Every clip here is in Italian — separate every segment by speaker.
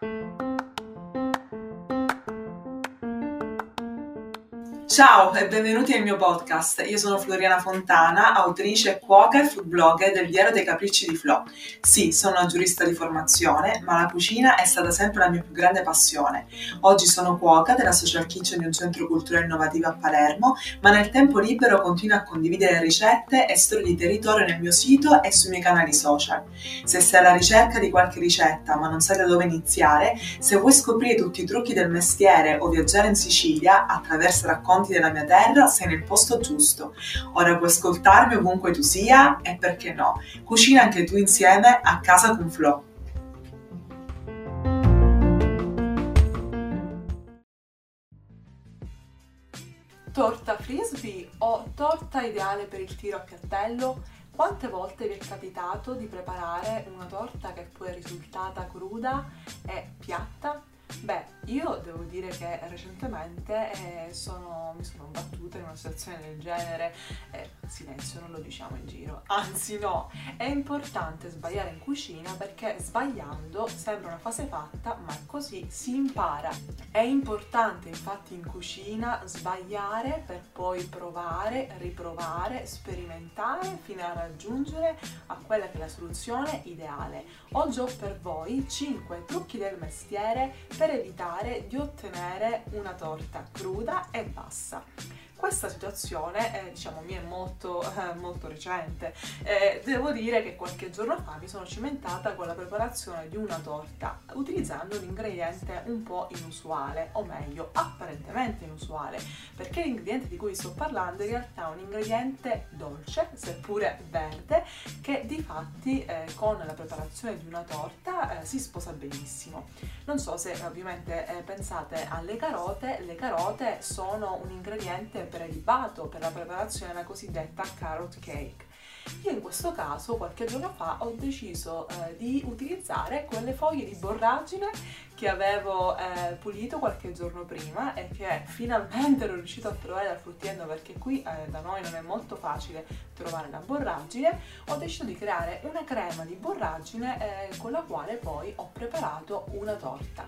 Speaker 1: thank you Ciao e benvenuti al mio podcast. Io sono Floriana Fontana, autrice, cuoca e food blogger del Diario dei Capricci di Flo. Sì, sono una giurista di formazione, ma la cucina è stata sempre la mia più grande passione. Oggi sono cuoca della social kitchen di un centro culturale innovativo a Palermo, ma nel tempo libero continuo a condividere ricette e storie di territorio nel mio sito e sui miei canali social. Se sei alla ricerca di qualche ricetta ma non sai da dove iniziare, se vuoi scoprire tutti i trucchi del mestiere o viaggiare in Sicilia attraverso racconti racconti della mia terra, sei nel posto giusto. Ora puoi ascoltarmi ovunque tu sia e perché no, cucina anche tu insieme a casa con Flo. Torta frisbee o torta ideale per il tiro a piattello? Quante volte vi è capitato di preparare una torta che poi è risultata cruda e piatta? Beh, io devo dire che recentemente eh, sono, mi sono battuta in una situazione del genere, eh, silenzio, non lo diciamo in giro, anzi no, è importante sbagliare in cucina perché sbagliando sembra una fase fatta, ma così si impara. È importante infatti in cucina sbagliare per poi provare, riprovare, sperimentare fino a raggiungere a quella che è la soluzione ideale. Oggi ho per voi 5 trucchi del mestiere per evitare di ottenere una torta cruda e bassa questa situazione eh, diciamo mi è molto, eh, molto recente. Eh, devo dire che qualche giorno fa mi sono cimentata con la preparazione di una torta utilizzando un ingrediente un po' inusuale, o meglio, apparentemente inusuale, perché l'ingrediente di cui sto parlando in realtà è un ingrediente dolce, seppure verde, che di fatti eh, con la preparazione di una torta eh, si sposa benissimo. Non so se ovviamente eh, pensate alle carote, le carote sono un ingrediente prelibato per la preparazione della cosiddetta carrot cake. Io in questo caso qualche giorno fa ho deciso eh, di utilizzare quelle foglie di borragine che avevo eh, pulito qualche giorno prima e che finalmente ero riuscito a trovare dal fruttiendo perché qui eh, da noi non è molto facile trovare la borragine, ho deciso di creare una crema di borragine eh, con la quale poi ho preparato una torta.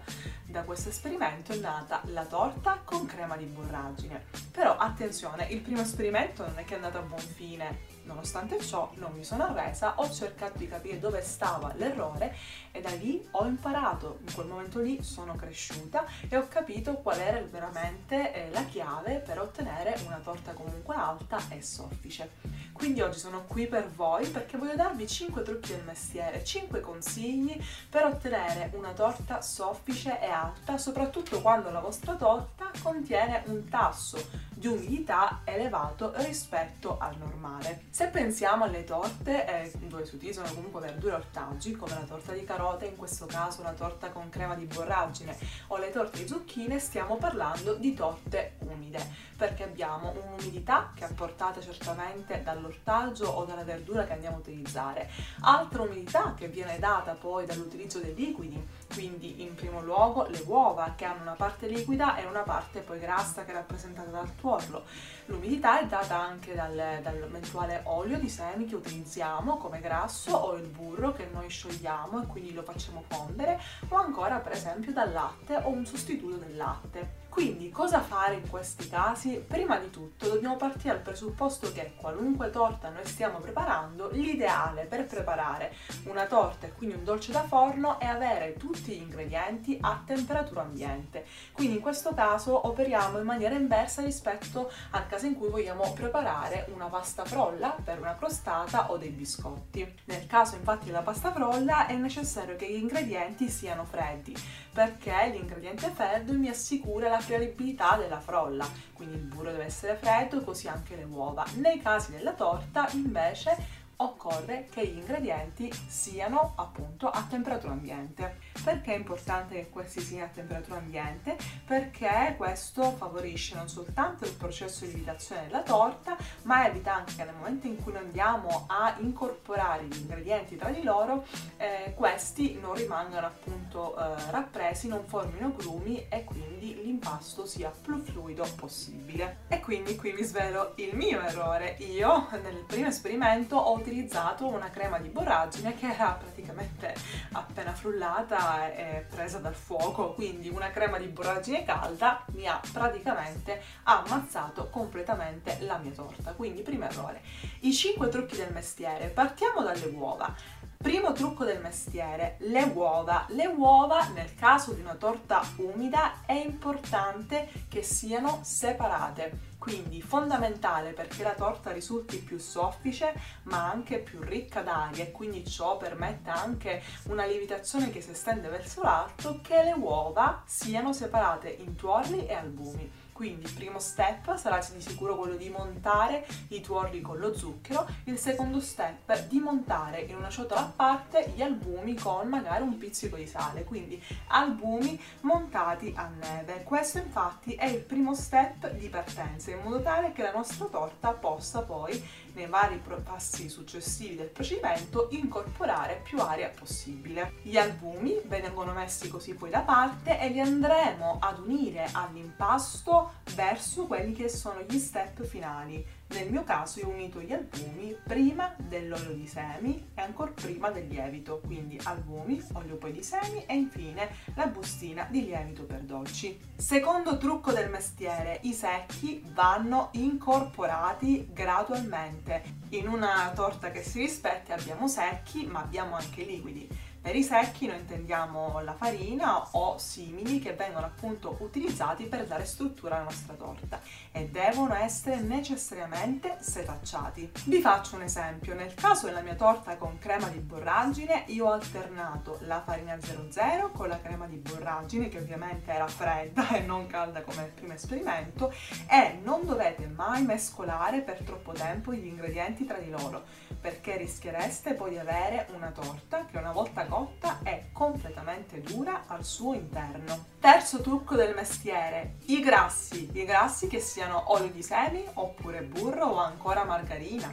Speaker 1: Da questo esperimento è nata la torta con crema di borragine. Però attenzione, il primo esperimento non è che è andato a buon fine, nonostante ciò non mi sono arresa, ho cercato di capire dove stava l'errore e da lì ho imparato, in quel momento lì sono cresciuta e ho capito qual era veramente eh, la chiave per ottenere una torta comunque alta e soffice. Quindi oggi sono qui per voi perché voglio darvi 5 trucchi del mestiere, 5 consigli per ottenere una torta soffice e alta, soprattutto quando la vostra torta contiene un tasso di umidità elevato rispetto al normale. Se pensiamo alle torte eh, dove si utilizzano comunque verdure ortaggi, come la torta di carote, in questo caso la torta con crema di borragine o le torte di zucchine, stiamo parlando di torte umide, perché abbiamo un'umidità che è apportata certamente dall'ortaggio o dalla verdura che andiamo a utilizzare, altra umidità che viene data poi dall'utilizzo dei liquidi, quindi in primo luogo le uova che hanno una parte liquida e una parte poi grassa che è rappresentata dal tuorlo. L'umidità è data anche dal, dall'eventuale olio di semi che utilizziamo come grasso o il burro che noi sciogliamo e quindi lo facciamo fondere o ancora per esempio dal latte o un sostituto del latte. Quindi cosa fare in questi casi? Prima di tutto dobbiamo partire dal presupposto che qualunque torta noi stiamo preparando, l'ideale per preparare una torta e quindi un dolce da forno è avere tutti gli ingredienti a temperatura ambiente. Quindi in questo caso operiamo in maniera inversa rispetto al caso in cui vogliamo preparare una pasta frolla per una crostata o dei biscotti. Nel caso infatti della pasta frolla è necessario che gli ingredienti siano freddi perché l'ingrediente freddo mi assicura la friabilità della frolla, quindi il burro deve essere freddo, così anche le uova. Nei casi della torta invece occorre che gli ingredienti siano appunto a temperatura ambiente. Perché è importante che questi siano a temperatura ambiente? Perché questo favorisce non soltanto il processo di lievitazione della torta, ma evita anche che nel momento in cui noi andiamo a incorporare gli ingredienti tra di loro, eh, questi non rimangano appunto eh, rappresi, non formino grumi e quindi l'impasto sia più fluido possibile. E quindi qui vi svelo il mio errore. Io nel primo esperimento ho utilizzato una crema di borragine che era praticamente appena frullata e presa dal fuoco, quindi una crema di borragine calda mi ha praticamente ammazzato completamente la mia torta. Quindi primo errore. I 5 trucchi del mestiere, partiamo dalle uova. Primo trucco del mestiere, le uova. Le uova nel caso di una torta umida è importante che siano separate. Quindi fondamentale perché la torta risulti più soffice ma anche più ricca d'aria e quindi ciò permette anche una lievitazione che si estende verso l'alto che le uova siano separate in tuorli e albumi. Quindi il primo step sarà di sicuro quello di montare i tuorli con lo zucchero, il secondo step di montare in una ciotola a parte gli albumi con magari un pizzico di sale, quindi albumi montati a neve. Questo infatti è il primo step di partenza in modo tale che la nostra torta possa poi nei vari passi successivi del procedimento incorporare più aria possibile. Gli albumi vengono messi così poi da parte e li andremo ad unire all'impasto verso quelli che sono gli step finali. Nel mio caso io ho unito gli albumi prima dell'olio di semi e ancora prima del lievito, quindi albumi, olio poi di semi e infine la bustina di lievito per dolci. Secondo trucco del mestiere, i secchi vanno incorporati gradualmente. In una torta che si rispetti abbiamo secchi ma abbiamo anche liquidi. Per i secchi noi intendiamo la farina o simili che vengono appunto utilizzati per dare struttura alla nostra torta e devono essere necessariamente setacciati. Vi faccio un esempio, nel caso della mia torta con crema di borragine io ho alternato la farina 00 con la crema di borragine che ovviamente era fredda e non calda come il primo esperimento e non dovete mai mescolare per troppo tempo gli ingredienti tra di loro perché rischiereste poi di avere una torta che una volta cotta è completamente dura al suo interno. Terzo trucco del mestiere, i grassi, i grassi che siano olio di semi oppure burro o ancora margarina.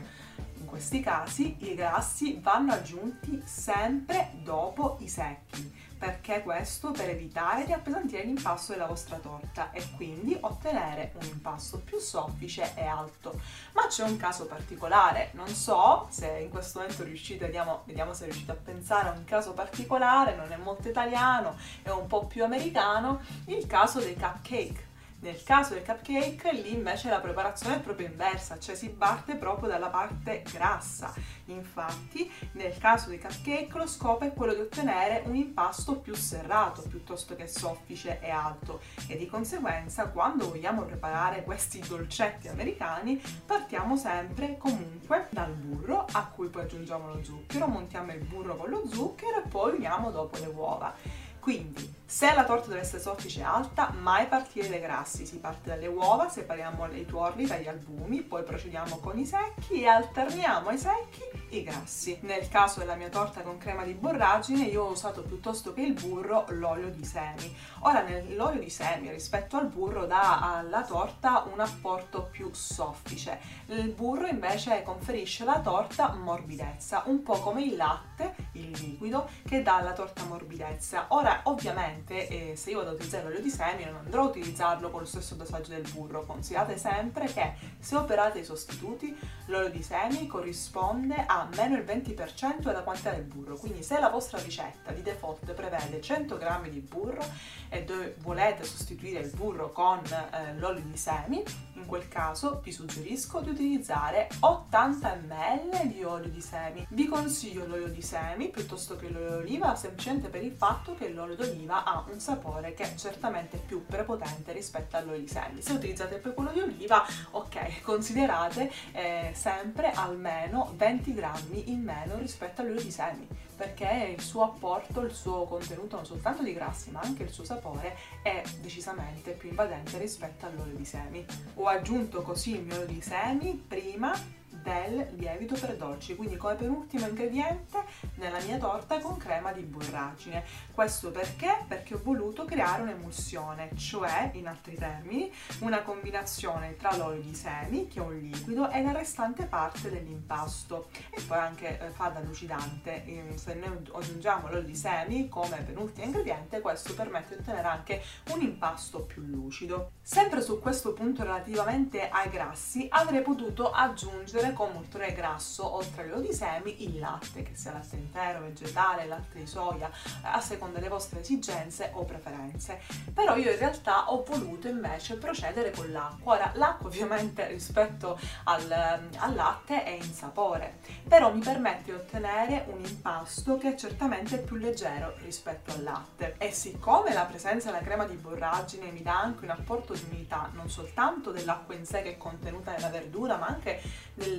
Speaker 1: In questi casi i grassi vanno aggiunti sempre dopo i secchi perché questo per evitare di appesantire l'impasto della vostra torta e quindi ottenere un impasto più soffice e alto. Ma c'è un caso particolare, non so se in questo momento riuscite, vediamo, vediamo se riuscite a pensare a un caso particolare, non è molto italiano, è un po' più americano, il caso dei cupcake nel caso del cupcake lì invece la preparazione è proprio inversa, cioè si parte proprio dalla parte grassa. Infatti nel caso dei cupcake lo scopo è quello di ottenere un impasto più serrato piuttosto che soffice e alto e di conseguenza quando vogliamo preparare questi dolcetti americani partiamo sempre comunque dal burro a cui poi aggiungiamo lo zucchero, montiamo il burro con lo zucchero e poi uniamo dopo le uova. Quindi, se la torta deve essere soffice e alta, mai partire dai grassi. Si parte dalle uova, separiamo i tuorli dagli albumi, poi procediamo con i secchi e alterniamo ai secchi i grassi. Nel caso della mia torta con crema di borragine, io ho usato piuttosto che il burro l'olio di semi. Ora, l'olio di semi rispetto al burro dà alla torta un apporto più soffice. Il burro invece conferisce alla torta morbidezza, un po' come il latte, il liquido, che dà alla torta morbidezza. Ora, Ora, ovviamente, eh, se io vado ad utilizzare l'olio di semi, non andrò a utilizzarlo con lo stesso dosaggio del burro. Considerate sempre che se operate i sostituti, l'olio di semi corrisponde a meno il 20% della quantità del burro. Quindi se la vostra ricetta di default prevede 100 g di burro e volete sostituire il burro con eh, l'olio di semi, in quel caso vi suggerisco di utilizzare 80 ml di olio di semi. Vi consiglio l'olio di semi piuttosto che l'olio d'oliva semplicemente per il fatto che l'olio d'oliva ha un sapore che è certamente più prepotente rispetto all'olio di semi. Se utilizzate poi quello di oliva, ok, considerate eh, sempre almeno 20 grammi in meno rispetto all'olio di semi perché il suo apporto, il suo contenuto non soltanto di grassi ma anche il suo sapore è decisamente più invadente rispetto all'olio di semi. Ho aggiunto così il mio olio di semi prima del lievito per dolci, quindi come penultimo ingrediente nella mia torta con crema di borragine. Questo perché? Perché ho voluto creare un'emulsione, cioè in altri termini una combinazione tra l'olio di semi, che è un liquido, e la restante parte dell'impasto e poi anche eh, fa da lucidante. Se noi aggiungiamo l'olio di semi come penultimo ingrediente, questo permette di ottenere anche un impasto più lucido. Sempre su questo punto relativamente ai grassi avrei potuto aggiungere sostituire con moltone grasso, oltre all'olio di semi, il latte, che sia latte intero, vegetale, latte di soia, a seconda delle vostre esigenze o preferenze. Però io in realtà ho voluto invece procedere con l'acqua. Ora, l'acqua ovviamente rispetto al, al latte è in sapore, però mi permette di ottenere un impasto che è certamente più leggero rispetto al latte. E siccome la presenza della crema di borragine mi dà anche un apporto di umidità, non soltanto dell'acqua in sé che è contenuta nella verdura, ma anche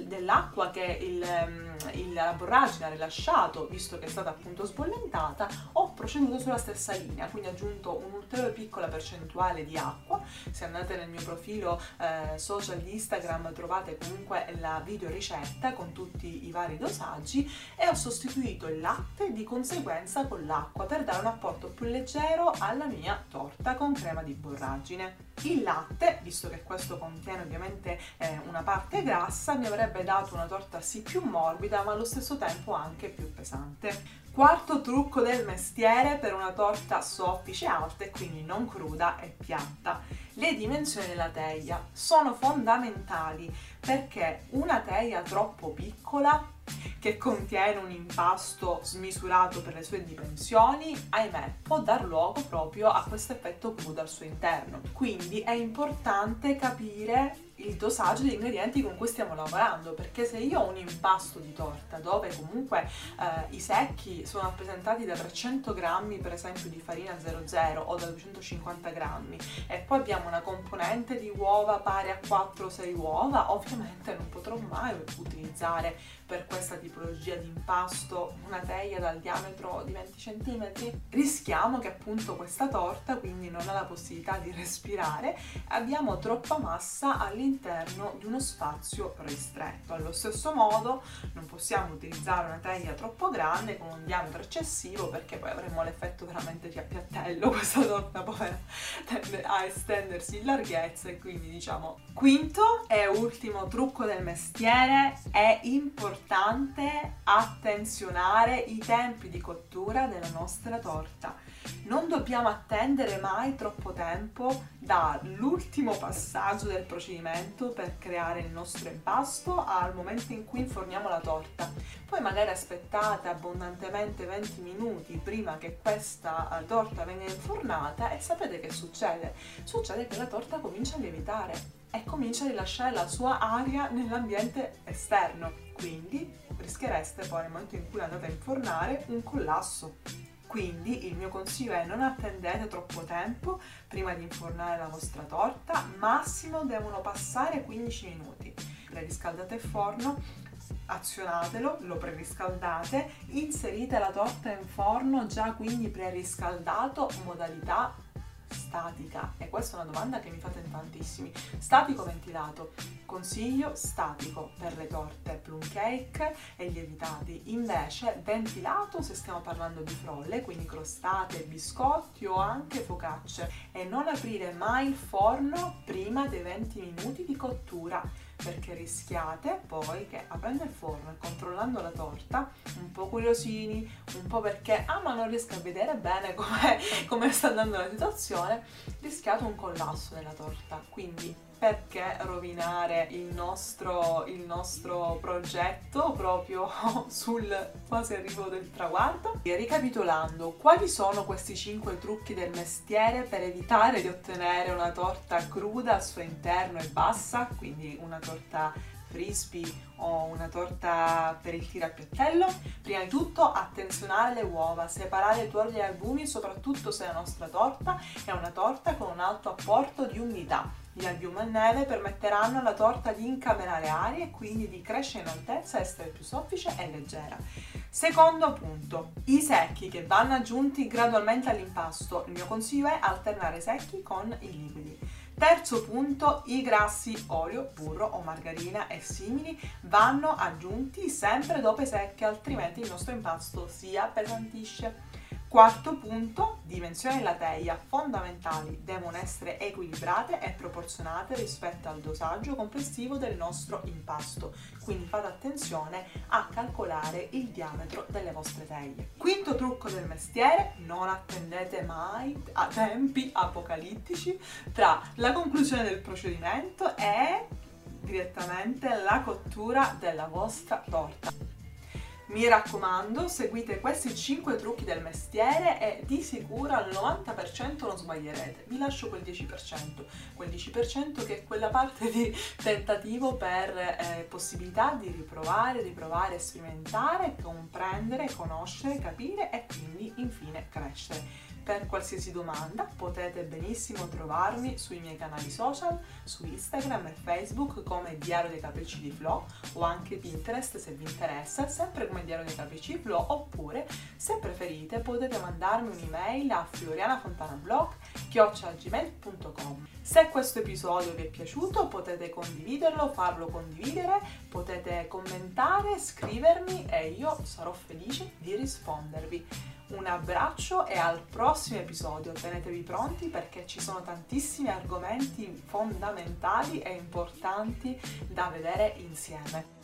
Speaker 1: del, dell'acqua che il, ehm, il, la borragine ha rilasciato, visto che è stata appunto sbollentata, ho proceduto sulla stessa linea, quindi ho aggiunto un'ulteriore piccola percentuale di acqua. Se andate nel mio profilo eh, social di Instagram trovate comunque la video ricetta con tutti i vari dosaggi e ho sostituito il latte di conseguenza con l'acqua per dare un apporto più leggero alla mia torta con crema di borragine. Il latte, visto che questo contiene ovviamente eh, una parte grassa, mi avrebbe dato una torta sì più morbida ma allo stesso tempo anche più pesante. Quarto trucco del mestiere per una torta soffice alta e quindi non cruda e piatta. Le dimensioni della teglia sono fondamentali perché una teglia troppo piccola che contiene un impasto smisurato per le sue dimensioni, ahimè, può dar luogo proprio a questo effetto crudo al suo interno. Quindi è importante capire il dosaggio degli ingredienti con cui stiamo lavorando perché se io ho un impasto di torta dove comunque eh, i secchi sono rappresentati da 300 grammi per esempio di farina 00 o da 250 grammi e poi abbiamo una componente di uova pari a 4-6 uova ovviamente non potrò mai utilizzare per questa tipologia di impasto una teglia dal diametro di 20 cm rischiamo che appunto questa torta quindi non ha la possibilità di respirare. Abbiamo troppa massa all'interno all'interno di uno spazio ristretto. Allo stesso modo non possiamo utilizzare una teglia troppo grande con un diametro eccessivo perché poi avremo l'effetto veramente di appiattello, questa torta povera tende a estendersi in larghezza e quindi diciamo quinto e ultimo trucco del mestiere è importante attenzionare i tempi di cottura della nostra torta non dobbiamo attendere mai troppo tempo dall'ultimo passaggio del procedimento per creare il nostro impasto al momento in cui inforniamo la torta. Poi magari aspettate abbondantemente 20 minuti prima che questa eh, torta venga infornata e sapete che succede? Succede che la torta comincia a lievitare e comincia a rilasciare la sua aria nell'ambiente esterno. Quindi rischiereste poi nel momento in cui andate a infornare un collasso. Quindi il mio consiglio è non attendete troppo tempo prima di infornare la vostra torta, massimo devono passare 15 minuti. Preriscaldate il forno, azionatelo, lo preriscaldate, inserite la torta in forno già quindi preriscaldato, modalità statica? E questa è una domanda che mi fate in tantissimi. Statico ventilato? Consiglio statico per le torte plum cake e lievitati. Invece ventilato se stiamo parlando di frolle, quindi crostate, biscotti o anche focacce. E non aprire mai il forno prima dei 20 minuti di cottura perché rischiate poi che aprendo il forno e controllando la torta, un po' curiosini, un po' perché ah ma non riesco a vedere bene come sta andando la situazione, rischiate un collasso della torta. Quindi perché rovinare il nostro, il nostro progetto proprio sul quasi arrivo del traguardo? E ricapitolando, quali sono questi 5 trucchi del mestiere per evitare di ottenere una torta cruda al suo interno e bassa, quindi una torta frisbee o una torta per il tiro? Prima di tutto attenzionare le uova, separare i tuorli e albumi soprattutto se la nostra torta è una torta con un alto apporto di umidità gli albiumi a neve permetteranno alla torta di incamerare aria e quindi di crescere in altezza, essere più soffice e leggera. Secondo punto, i secchi che vanno aggiunti gradualmente all'impasto. Il mio consiglio è alternare i secchi con i liquidi. Terzo punto, i grassi olio, burro o margarina e simili vanno aggiunti sempre dopo i secchi, altrimenti il nostro impasto si appesantisce. Quarto punto, dimensioni della teglia fondamentali devono essere equilibrate e proporzionate rispetto al dosaggio complessivo del nostro impasto, quindi fate attenzione a calcolare il diametro delle vostre teglie. Quinto trucco del mestiere, non attendete mai a tempi apocalittici tra la conclusione del procedimento e direttamente la cottura della vostra torta. Mi raccomando, seguite questi 5 trucchi del mestiere e di sicuro al 90% non sbaglierete. Vi lascio quel 10%, quel 10% che è quella parte di tentativo per eh, possibilità di riprovare, riprovare, sperimentare, comprendere, conoscere, capire e quindi infine crescere. Per qualsiasi domanda potete benissimo trovarmi sui miei canali social, su Instagram e Facebook come Diario dei Capricci di Flo o anche Pinterest se vi interessa, sempre come Diario dei Capricci di Flo oppure se preferite potete mandarmi un'email a florianafontanablog.com Se questo episodio vi è piaciuto potete condividerlo, farlo condividere, potete commentare, scrivermi e io sarò felice di rispondervi. Un abbraccio e al prossimo episodio. Tenetevi pronti perché ci sono tantissimi argomenti fondamentali e importanti da vedere insieme.